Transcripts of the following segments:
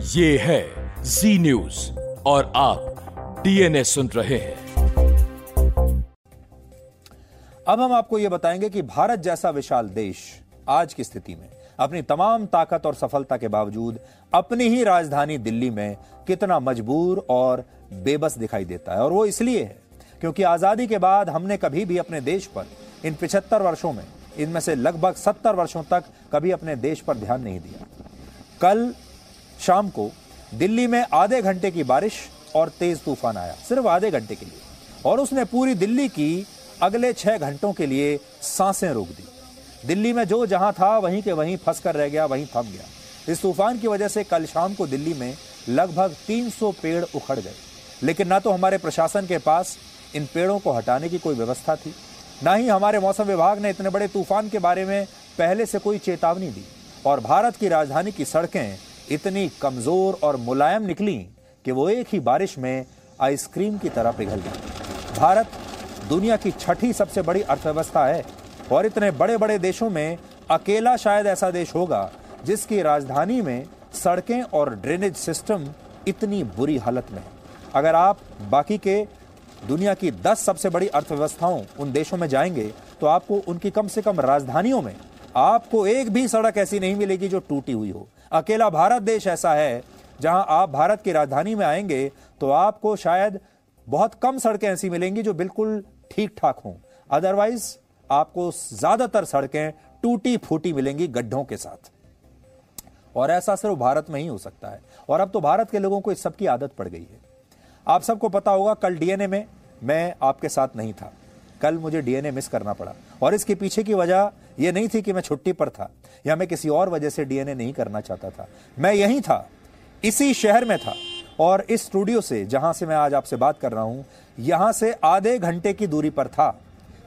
ये है जी न्यूज़ और आप डीएनए सुन रहे हैं। अब हम आपको यह बताएँगे कि भारत जैसा विशाल देश आज की स्थिति में, अपनी तमाम ताकत और सफलता के बावजूद, अपनी ही राजधानी दिल्ली में कितना मजबूर और बेबस दिखाई देता है। और वो इसलिए है क्योंकि आज़ादी के बाद हमने कभी भी अपने देश पर, इन पिछहत्तर वर्षों में, इनमें से लगभग सत्तर वर्षों तक कभी अपने देश पर ध्यान नहीं दिया। कल शाम को दिल्ली में आधे घंटे की बारिश और तेज तूफ़ान आया, सिर्फ़ आधे घंटे के लिए। और उसने पूरी दिल्ली की अगले छह घंटों के लिए साँसें रोक दी। दिल्ली में जो जहाँ था, वहीं के वहीं फंस कर रह गया, वहीं थम गया। इस तूफ़ान की वजह से कल शाम को दिल्ली में लगभग 300 पेड़ उखड़ गए। लेकिन ना तो हमारे प्रशासन के पास इन पेड़ों को हटाने की कोई व्यवस्था थी, ना ही हमारे मौसम विभाग ने इतने बड़े तूफ़ान के बारे में पहले से कोई चेतावनी दी। और भारत की राजधानी की सड़कें इतनी कमज़ोर और मुलायम निकली कि वो एक ही बारिश में आइसक्रीम की तरह पिघल गई। भारत दुनिया की छठी सबसे बड़ी अर्थव्यवस्था है और इतने बड़े बड़े देशों में अकेला शायद ऐसा देश होगा जिसकी राजधानी में सड़कें और ड्रेनेज सिस्टम इतनी बुरी हालत में है। अगर आप बाकी के दुनिया की 10 सबसे बड़ी अर्थव्यवस्थाओं उन देशों में जाएँगे तो आपको उनकी कम से कम राजधानियों में आपको एक भी सड़क ऐसी नहीं मिलेगी जो टूटी हुई हो। अकेला भारत देश ऐसा है, जहाँ आप भारत की राजधानी में आएँगे तो आपको शायद बहुत कम सड़कें ऐसी मिलेंगी जो बिल्कुल ठीक ठाक हों। अदरवाइज़ आपको ज़्यादातर सड़कें टूटी फूटी मिलेंगी गड्ढों के साथ। और ऐसा सिर्फ़ भारत में ही हो सकता है। और अब तो भारत के लोगों को इस सब की आदत पड़ गई है। आप सबको पता होगा, कल डीएनए में मैं आपके साथ नहीं था। कल मुझे डीएनए मिस करना पड़ा। और इसके पीछे की वजह यह नहीं थी कि मैं छुट्टी पर था या मैं किसी और वजह से डीएनए नहीं करना चाहता था। मैं यहीं था, इसी शहर में था और इस स्टूडियो से जहाँ से मैं आज आपसे बात कर रहा हूँ, यहाँ से आधे घंटे की दूरी पर था।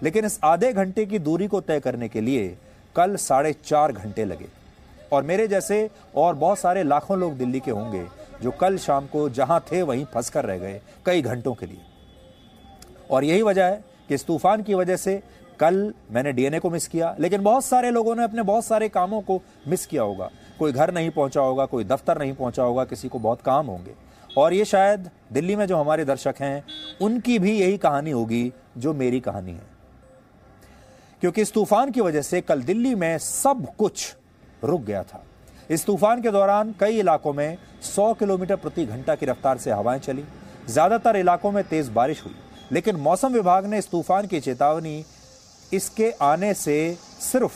लेकिन इस आधे घंटे की दूरी को तय करने के लिए कल साढ़े चार घंटे लगे। और मेरे जैसे और बहुत सारे लाखों लोग दिल्ली के होंगे जो कल शाम को जहाँ थे वहीं फंस कर रह गए कई घंटों के लिए। और यही वजह है कि इस तूफ़ान की वजह से कल मैंने डीएनए को मिस किया, लेकिन बहुत सारे लोगों ने अपने बहुत सारे कामों को मिस किया होगा। कोई घर नहीं पहुँचा होगा, कोई दफ्तर नहीं पहुँचा होगा, किसी को बहुत काम होंगे। और ये शायद दिल्ली में जो हमारे दर्शक हैं, उनकी भी यही कहानी होगी, जो मेरी कहानी है। क्योंकि इस तूफ़ान की वजह से कल दिल्ली में सब कुछ रुक गया था। इस तूफ़ान के दौरान कई इलाकों में 100 किलोमीटर प्रति घंटा की रफ्तार से हवाएँ चली। ज़्यादातर इलाकों में तेज बारिश हुई, लेकिन मौसम विभाग ने इस तूफ़ान की चेतावनी इसके आने से सिर्फ़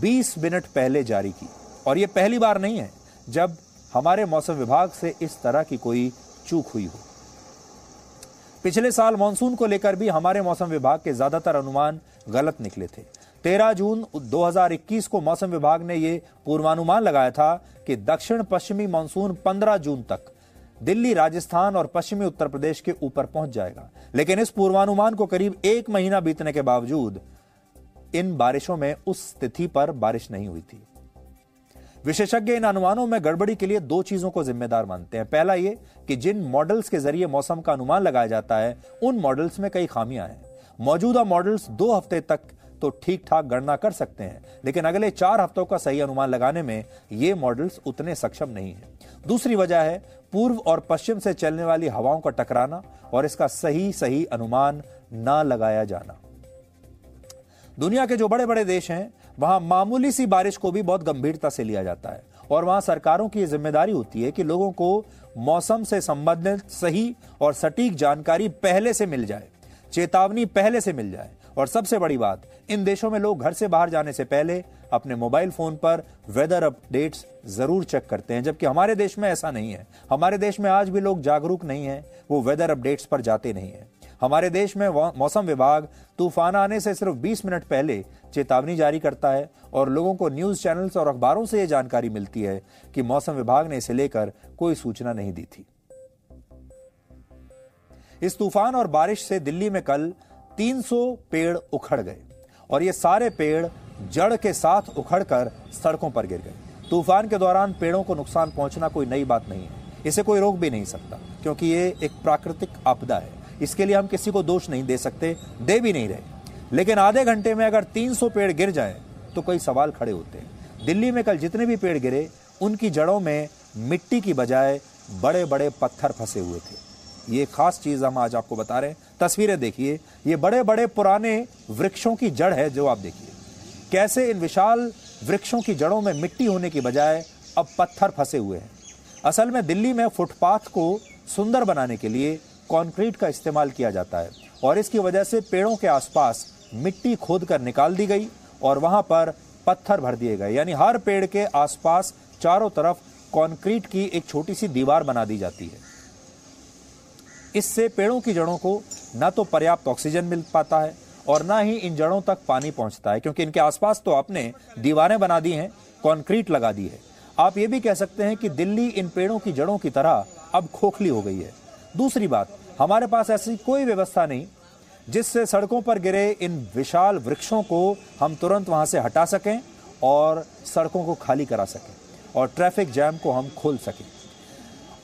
20 मिनट पहले जारी की। और यह पहली बार नहीं है, जब हमारे मौसम विभाग से इस तरह की कोई चूक हुई हो। पिछले साल मानसून को लेकर भी हमारे मौसम विभाग के ज़्यादातर अनुमान गलत निकले थे। 13 जून 2021 को मौसम विभाग ने यह पूर्वानुमान लगाया था कि दक्षिण पश्चिमी मानसून 15 जून तक दिल्ली, राजस्थान और पश्चिमी उत्तर प्रदेश के ऊपर पहुँच जाएगा। लेकिन इस पूर्वानुमान को करीब एक महीना बीतने के बावजूद इन बारिशों में उस स्थिति पर बारिश नहीं हुई थी। विशेषज्ञ इन अनुमानों में गड़बड़ी के लिए दो चीज़ों को जिम्मेदार मानते हैं। पहला यह कि जिन मॉडल्स के ज़रिए मौसम का अनुमान लगाया जाता है, उन मॉडल्स में कई खामियाँ हैं। मौजूदा मॉडल्स दो हफ़्ते तक तो ठीक ठाक गणना कर सकते हैं, लेकिन अगले चार हफ्तों का सही अनुमान लगाने में ये मॉडल्स उतने सक्षम नहीं है। दूसरी वजह है, पूर्व और पश्चिम से चलने वाली हवाओं का टकराना और इसका सही सही अनुमान ना लगाया जाना। दुनिया के जो बड़े बड़े देश हैं, वहाँ मामूली सी बारिश को भी बहुत गंभीरता से लिया जाता है। और वहाँ सरकारों की ज़िम्मेदारी होती है कि लोगों को मौसम से संबंधित सही और सटीक जानकारी पहले से मिल जाए, चेतावनी पहले से मिल जाए। और सबसे बड़ी बात, इन देशों में लोग घर से बाहर जाने से पहले अपने मोबाइल फ़ोन पर वेदर अपडेट्स ज़रूर चेक करते हैं, जबकि हमारे देश में ऐसा नहीं है। हमारे देश में आज भी लोग जागरूक नहीं है, वो वेदर अपडेट्स पर जाते नहीं है। हमारे देश में मौसम विभाग तूफ़ान आने से सिर्फ़ 20 मिनट पहले चेतावनी जारी करता है और लोगों को न्यूज़ चैनल्स और अखबारों से यह जानकारी मिलती है कि मौसम विभाग ने इसे लेकर कोई सूचना नहीं दी थी। इस तूफ़ान और बारिश से दिल्ली में कल 300 पेड़ उखड़ गए और ये सारे पेड़ जड़ के साथ उखड़कर सड़कों पर गिर गए। तूफ़ान के दौरान पेड़ों को नुकसान पहुँचना कोई नई बात नहीं है। इसे कोई रोक भी नहीं सकता, क्योंकि ये एक प्राकृतिक आपदा है। इसके लिए हम किसी को दोष नहीं दे सकते, दे भी नहीं रहे। लेकिन आधे घंटे में अगर 300 पेड़ गिर जाए तो कई सवाल खड़े होते हैं। दिल्ली में कल जितने भी पेड़ गिरे, उनकी जड़ों में मिट्टी की बजाय बड़े बड़े पत्थर फंसे हुए थे। ये खास चीज़ हम आज आपको बता रहे हैं। तस्वीरें देखिए। ये बड़े बड़े पुराने वृक्षों की जड़ है जो आप देखिए। कैसे इन विशाल वृक्षों की जड़ों में मिट्टी होने की बजाय अब पत्थर फंसे हुए हैं। असल में दिल्ली में फुटपाथ को सुंदर बनाने के लिए कंक्रीट का इस्तेमाल किया जाता है और इसकी वजह से पेड़ों के आसपास मिट्टी खोद कर निकाल दी गई और वहाँ पर पत्थर भर दिए गए। यानी हर पेड़ के आसपास चारों तरफ़ कंक्रीट की एक छोटी सी दीवार बना दी जाती है। इससे पेड़ों की जड़ों को न तो पर्याप्त ऑक्सीजन मिल पाता है और ना ही इन जड़ों तक पानी पहुँचता है, क्योंकि इनके आसपास तो आपने दीवारें बना दी हैं, कंक्रीट लगा दी है। आप ये भी कह सकते हैं कि दिल्ली इन पेड़ों की जड़ों की तरह अब खोखली हो गई है। दूसरी बात, हमारे पास ऐसी कोई व्यवस्था नहीं जिससे सड़कों पर गिरे इन विशाल वृक्षों को हम तुरंत वहाँ से हटा सकें और सड़कों को खाली करा सकें और ट्रैफ़िक जैम को हम खोल सकें।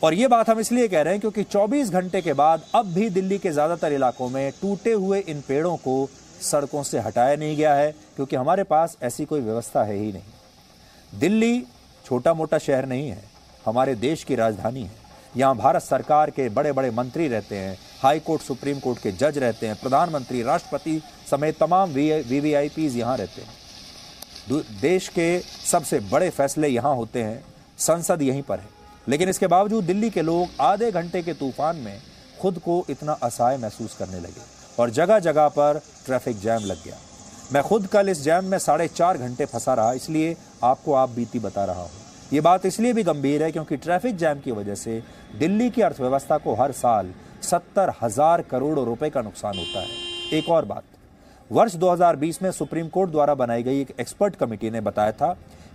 और ये बात हम इसलिए कह रहे हैं क्योंकि 24 घंटे के बाद अब भी दिल्ली के ज़्यादातर इलाकों में टूटे हुए इन पेड़ों को सड़कों से हटाया नहीं गया है, क्योंकि हमारे पास ऐसी कोई व्यवस्था है ही नहीं। दिल्ली छोटा मोटा शहर नहीं है, हमारे देश की राजधानी है। यहाँ भारत सरकार के बड़े बड़े मंत्री रहते हैं, हाई कोर्ट, सुप्रीम कोर्ट के जज रहते हैं, प्रधानमंत्री, राष्ट्रपति समेत तमाम वी वी आई पीज यहाँ रहते हैं। देश के सबसे बड़े फैसले यहाँ होते हैं, संसद यहीं पर है। लेकिन इसके बावजूद दिल्ली के लोग आधे घंटे के तूफ़ान में खुद को इतना असहाय महसूस करने लगे और जगह जगह पर ट्रैफ़िक जैम लग गया। मैं खुद कल इस जैम में साढ़े चार घंटे फंसा रहा, इसलिए आपको आप बीती बता रहा हूँ। ये बात इसलिए भी गंभीर है क्योंकि ट्रैफ़िक जैम की वजह से दिल्ली की अर्थव्यवस्था को हर साल सत्तर हज़ार करोड़ रुपए का नुकसान होता है। एक और बात, वर्ष 2020 में सुप्रीम कोर्ट द्वारा बनाई गई एक एक्सपर्ट कमेटी ने बताया था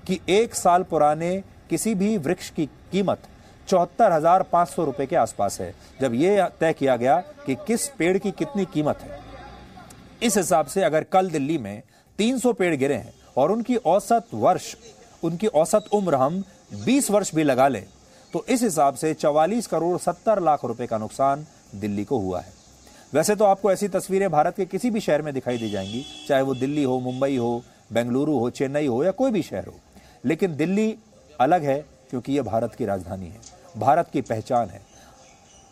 कि एक साल पुराने किसी भी वृक्ष की कीमत चौहत्तर हज़ार पाँच सौ रुपए के आसपास है, जब यह तय किया गया कि किस पेड़ की कितनी कीमत है। इस हिसाब से अगर कल दिल्ली में 300 पेड़ गिरे हैं और उनकी औसत वर्ष उनकी औसत उम्र हम 20 वर्ष भी लगा लें तो इस हिसाब से 44 करोड़ 70 लाख रुपए का नुकसान दिल्ली को हुआ है। वैसे तो आपको ऐसी तस्वीरें भारत के किसी भी शहर में दिखाई दी जाएँगी, चाहे वो दिल्ली हो, मुंबई हो, बेंगलुरु हो, चेन्नई हो, या कोई भी शहर हो। लेकिन दिल्ली अलग है, क्योंकि ये भारत की राजधानी है। भारत की पहचान है।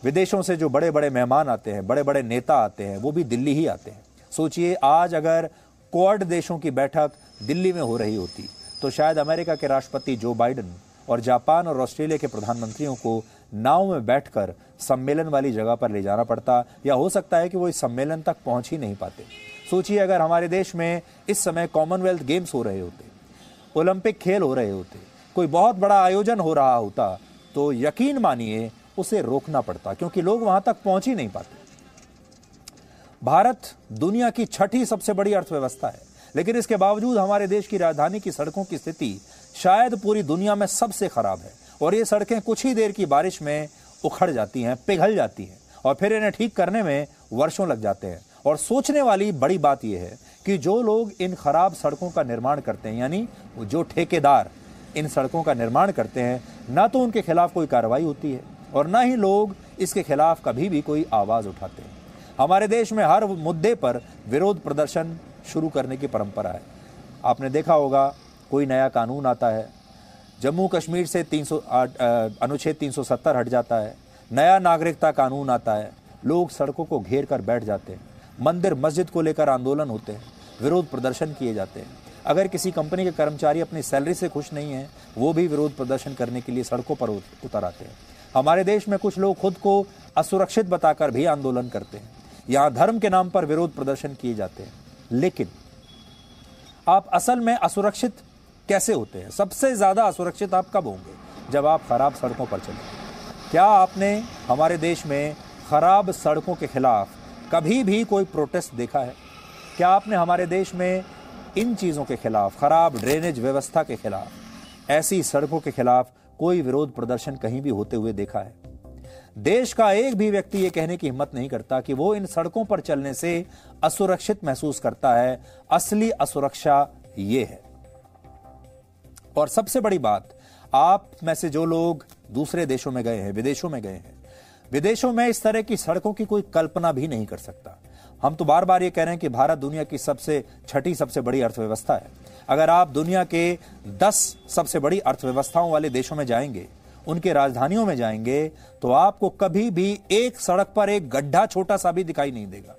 विदेशों से जो बड़े बड़े मेहमान आते हैं बड़े बड़े नेता आते हैं, वो भी दिल्ली ही आते हैं। सोचिए, आज अगर क्वाड देशों की बैठक दिल्ली में हो रही होती तो शायद अमेरिका के राष्ट्रपति जो बाइडन और जापान और ऑस्ट्रेलिया के प्रधानमंत्रियों को नाव में बैठकर सम्मेलन वाली जगह पर ले जाना पड़ता या हो सकता है कि वो इस सम्मेलन तक पहुँच ही नहीं पाते। सोचिए, अगर हमारे देश में इस समय कॉमनवेल्थ गेम्स हो रहे होते ओलंपिक खेल हो रहे होते, कोई बहुत बड़ा आयोजन हो रहा होता तो यकीन मानिए उसे रोकना पड़ता, क्योंकि लोग वहाँ तक पहुँच ही नहीं पाते। भारत दुनिया की छठी सबसे बड़ी अर्थव्यवस्था है। लेकिन इसके बावजूद हमारे देश की राजधानी की सड़कों की स्थिति शायद पूरी दुनिया में सबसे खराब है और ये सड़कें कुछ ही देर की बारिश में उखड़ जाती हैं, पिघल जाती हैं और फिर इन्हें ठीक करने में वर्षों लग जाते हैं। और सोचने वाली बड़ी बात यह है कि जो लोग इन खराब सड़कों का निर्माण करते हैं, यानी जो ठेकेदार इन सड़कों का निर्माण करते हैं, ना तो उनके खिलाफ कोई कार्रवाई होती है और ना ही लोग इसके खिलाफ कभी भी कोई आवाज़ उठाते हैं। हमारे देश में हर मुद्दे पर विरोध प्रदर्शन शुरू करने की परंपरा है। आपने देखा होगा, कोई नया कानून आता है। जम्मू कश्मीर से 300 अनुच्छेद 370 हट जाता है। नया नागरिकता कानून आता है। लोग सड़कों को घेर कर बैठ जाते हैं। मंदिर, मस्जिद को लेकर आंदोलन होते हैं। विरोध प्रदर्शन किए जाते हैं। अगर किसी कंपनी के कर्मचारी अपनी सैलरी से खुश नहीं है, वो भी विरोध प्रदर्शन करने के लिए सड़कों पर उतर आते हैं। हमारे देश में कुछ लोग खुद को असुरक्षित बताकर भी आंदोलन करते हैं। यहाँ धर्म के नाम पर विरोध प्रदर्शन किए जाते हैं। लेकिन आप असल में असुरक्षित कैसे होते हैं? सबसे ज़्यादा असुरक्षित आप कब होंगे? जब आप खराब सड़कों पर चलें। क्या आपने हमारे देश में खराब सड़कों के खिलाफ कभी भी कोई प्रोटेस्ट देखा है? क्या आपने हमारे देश में इन चीज़ों के खिलाफ, खराब ड्रेनेज व्यवस्था के खिलाफ, ऐसी सड़कों के खिलाफ कोई विरोध प्रदर्शन कहीं भी होते हुए देखा है? देश का एक भी व्यक्ति ये कहने की हिम्मत नहीं करता कि वो इन सड़कों पर चलने से असुरक्षित महसूस करता है। असली असुरक्षा ये है। और सबसे बड़ी बात, आप में से जो लोग दूसरे देशों में गए हैं, विदेशों में गए हैं, विदेशों में इस तरह की सड़कों की कोई कल्पना भी नहीं कर सकता। हम तो बार बार ये कह रहे हैं कि भारत दुनिया की सबसे छठी सबसे बड़ी अर्थव्यवस्था है। अगर आप दुनिया के दस सबसे बड़ी अर्थव्यवस्थाओं वाले देशों में जाएँगे उनके राजधानियों में जाएँगे तो आपको कभी भी एक सड़क पर एक गड्ढा छोटा सा भी दिखाई नहीं देगा।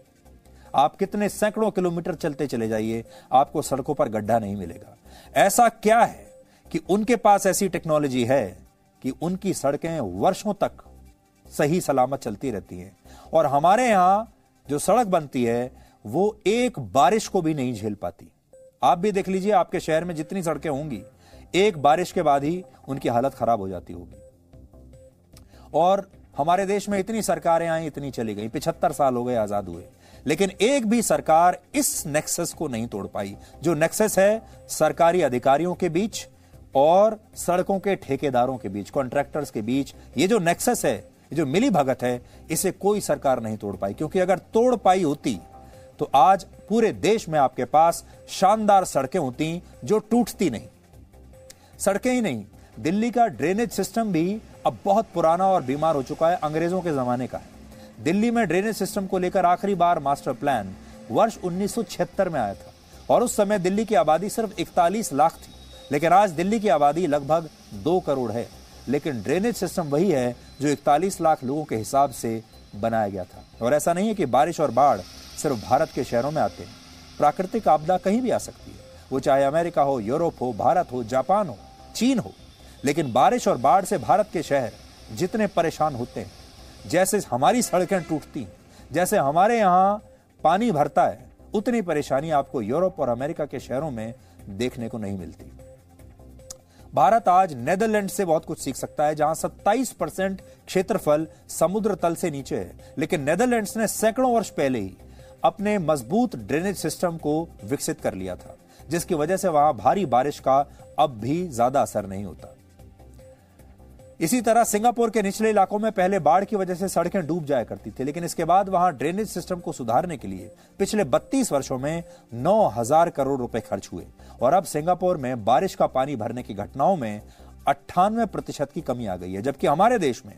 आप कितने सैकड़ों किलोमीटर चलते चले जाइए, आपको सड़कों पर गड्ढा नहीं मिलेगा। ऐसा क्या है कि उनके पास ऐसी टेक्नोलॉजी है कि उनकी सड़कें वर्षों तक सही सलामत चलती रहती हैं, और हमारे यहाँ जो सड़क बनती है, वो एक बारिश को भी नहीं झेल पाती। आप भी देख लीजिए, आपके शहर में जितनी सड़कें होंगी एक बारिश के बाद ही उनकी हालत खराब हो जाती होगी। और हमारे देश में इतनी सरकारें आई, इतनी चली गई, पिछहत्तर साल हो गए आज़ाद हुए। लेकिन एक भी सरकार इस नेक्सस को नहीं तोड़ पाई। जो नेक्सस है, सरकारी अधिकारियों के बीच और सड़कों के ठेकेदारों के बीच, कॉन्ट्रैक्टर्स के बीच, ये जो नेक्सस है, ये जो मिली भगत है, इसे कोई सरकार नहीं तोड़ पाई। क्योंकि अगर तोड़ पाई होती तो आज पूरे देश में आपके पास शानदार सड़कें होती जो टूटती नहीं। सड़कें ही नहीं, दिल्ली का ड्रेनेज सिस्टम भी अब बहुत पुराना और बीमार हो चुका है अंग्रेज़ों के जमाने का है। दिल्ली में ड्रेनेज सिस्टम को लेकर आखिरी बार मास्टर प्लान वर्ष 1976 में आया था। और उस समय दिल्ली की आबादी सिर्फ़ 41 लाख थी, लेकिन आज दिल्ली की आबादी लगभग दो करोड़ है। लेकिन ड्रेनेज सिस्टम वही है जो 41 लाख लोगों के हिसाब से बनाया गया था। और ऐसा नहीं है कि बारिश और बाढ़ सिर्फ़ भारत के शहरों में आते हैं। प्राकृतिक आपदा कहीं भी आ सकती है। वो चाहे अमेरिका हो, यूरोप हो, भारत हो, जापान हो चीन हो, लेकिन बारिश और बाढ़ से भारत के शहर जितने परेशान होते हैं, जैसे हमारी सड़कें टूटती हैं, जैसे हमारे यहाँ पानी भरता है, उतनी परेशानी आपको यूरोप और अमेरिका के शहरों में देखने को नहीं मिलती। भारत आज नेदरलैंड से बहुत कुछ सीख सकता है, जहाँ 27 परसेंट क्षेत्रफल समुद्र तल से नीचे है। लेकिन नेदरलैंड्स ने सैकड़ों वर्ष पहले ही अपने मज़बूत ड्रेनेज सिस्टम को विकसित कर लिया था। जिसकी वजह से वहाँ भारी बारिश का अब भी ज़्यादा असर नहीं होता। इसी तरह सिंगापुर के निचले इलाकों में पहले बाढ़ की वजह से सड़कें डूब जाया करती थी, लेकिन इसके बाद वहाँ ड्रेनेज सिस्टम को सुधारने के लिए पिछले 32 वर्षों में 9000 करोड़ रुपए खर्च हुए और अब सिंगापुर में बारिश का पानी भरने की घटनाओं में अट्ठानवे प्रतिशत की कमी आ गई है, जबकि हमारे देश में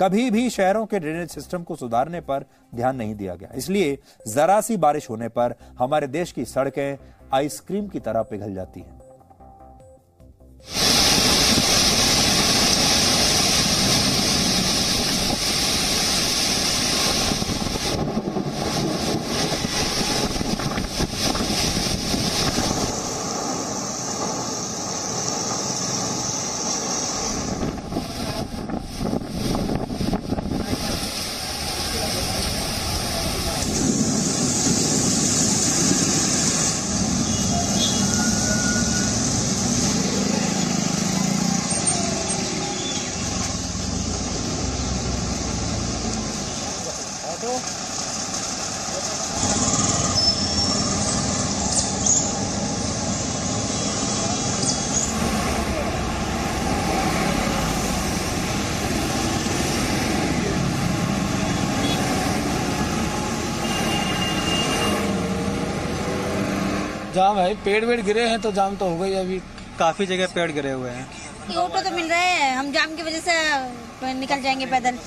कभी भी शहरों के ड्रेनेज सिस्टम को सुधारने पर ध्यान नहीं दिया गया। इसलिए जरा सी बारिश होने पर हमारे देश की सड़कें आइसक्रीम की तरह पिघल जाती हैं। जाम है पेड़ वेड़ गिरे हैं तो जाम तो हो गई अभी। काफ़ी जगह पेड़ गिरे हुए हैं। ऑटो तो मिल रहे हैं हम जाम की वजह से निकल जाएँगे पैदल।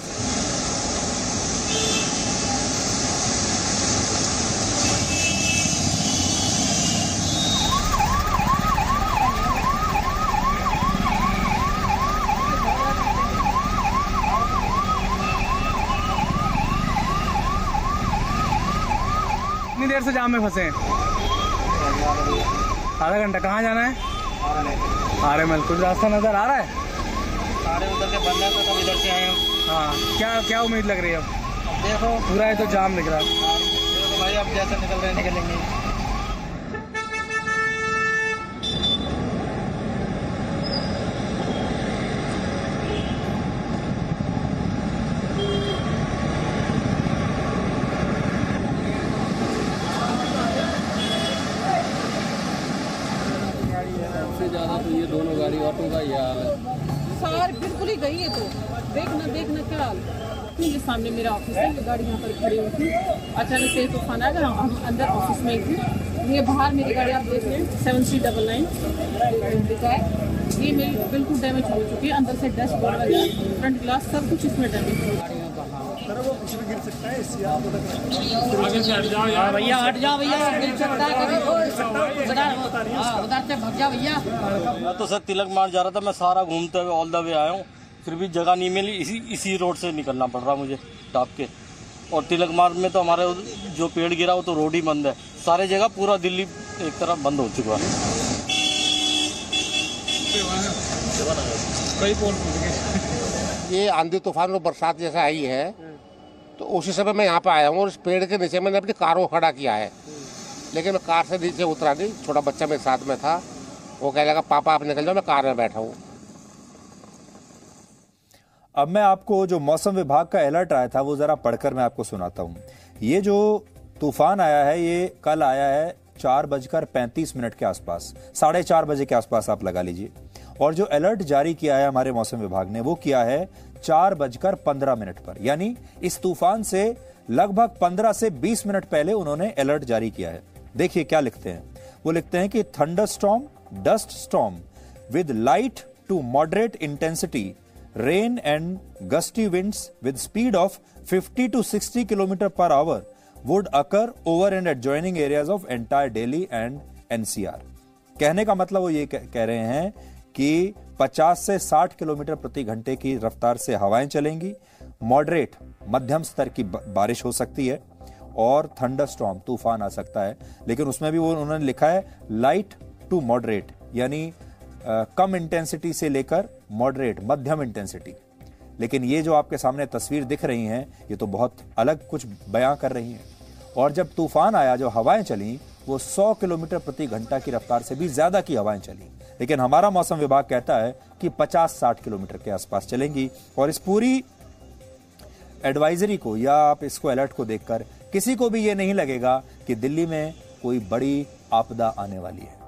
कितनी देर से जाम में फंसे हैं। आधा घंटा कहाँ जाना है? आ रहे मैं कुछ रास्ता नज़र आ रहा है? सारे उधर से बंद है तो तब इधर से आए हम हाँ क्या क्या उम्मीद लग रही है अब? देखो। पूरा है तो जाम निकला देखो भाई अब जैसे निकल रहे हैं निकलेंगे। दोनों गाड़ी ऑटो का ही हाल है सार बिल्कुल ही गई है तो। देखना देखना क्या हाल। ये सामने मेरा ऑफ़िस है गाड़ी यहाँ पर खड़ी हुई थी। अचानक से तूफ़ान आया हम अंदर ऑफ़िस में ही थी। ये बाहर मेरी गाड़ी आप देख रहे हैं सेवन थ्री डबल नाइन लिखा है। ये मेरी बिल्कुल डैमेज हो चुकी है, अंदर से डस्ट वगैरह फ्रंट ग्लास सब कुछ इसमें डैमेज है। भैया हट जाओ भैया। मिल सकता है कभी उधर हाँ, उधर भग जा भैया। मैं तो सर तिलक मार जा रहा था मैं सारा घूमते हुए ऑल द वे आया हूँ। फिर भी जगह नहीं मिली इसी इसी रोड से निकलना पड़ रहा मुझे टाप के। और तिलक मार्ग में तो हमारे जो पेड़ गिरा वो तो रोड ही बंद है। सारे जगह पूरा दिल्ली एक तरफ़ बंद हो चुका है। ये आंधी तूफ़ान और बरसात जैसा आई है। तो उसी समय मैं यहाँ पे आया हूँ और इस पेड़ के नीचे मैंने अपनी कार को खड़ा किया है। लेकिन मैं कार से नीचे उतरा नहीं, छोटा बच्चा मेरे साथ में था। वो कह लगा, पापा, आप निकल जाओ, मैं कार में बैठा हूँ। अब मैं आपको जो मौसम विभाग का अलर्ट आया था, वो जरा पढ़कर मैं आपको सुनाता हूँ। ये जो तूफ़ान आया है, ये कल आया है चार बजकर पैंतीस मिनट के आसपास, साढ़े चार बजे के आसपास आप लगा लीजिए। और जो अलर्ट जारी किया है हमारे मौसम विभाग ने, वो किया है चार बजकर पंद्रह मिनट पर। यानी इस तूफ़ान से लगभग पंद्रह से बीस मिनट पहले उन्होंने अलर्ट जारी किया है। देखिए क्या लिखते हैं। वो लिखते हैं कि thunder storm dust storm with light to moderate intensity, rain and gusty winds with speed of 50 to 60 kilometre per hour would occur over and adjoining areas of entire Delhi and NCR. कहने का मतलब वो ये कह रहे हैं कि 50 से 60 किलोमीटर प्रति घंटे की रफ्तार से हवाएँ चलेंगी। मॉडरेट मध्यम स्तर की बारिश हो सकती है और थंडर स्टॉम तूफ़ान आ सकता है। लेकिन उसमें भी वो, उन्होंने लिखा है, लाइट टू मॉडरेट, यानी कम इंटेंसिटी से लेकर मॉडरेट, मध्यम इंटेंसिटी। लेकिन ये जो आपके सामने तस्वीर दिख रही हैं, ये तो बहुत अलग कुछ बयां कर रही हैं। और जब तूफ़ान आया जो हवाएँ चली, वो 100 किलोमीटर प्रति घंटा की रफ्तार से भी ज़्यादा की हवाएँ चली। लेकिन हमारा मौसम विभाग कहता है कि 50-60 किलोमीटर के आसपास चलेंगी और इस पूरी एडवाइजरी को या आप इसको अलर्ट को देखकर किसी को भी ये नहीं लगेगा कि दिल्ली में कोई बड़ी आपदा आने वाली है।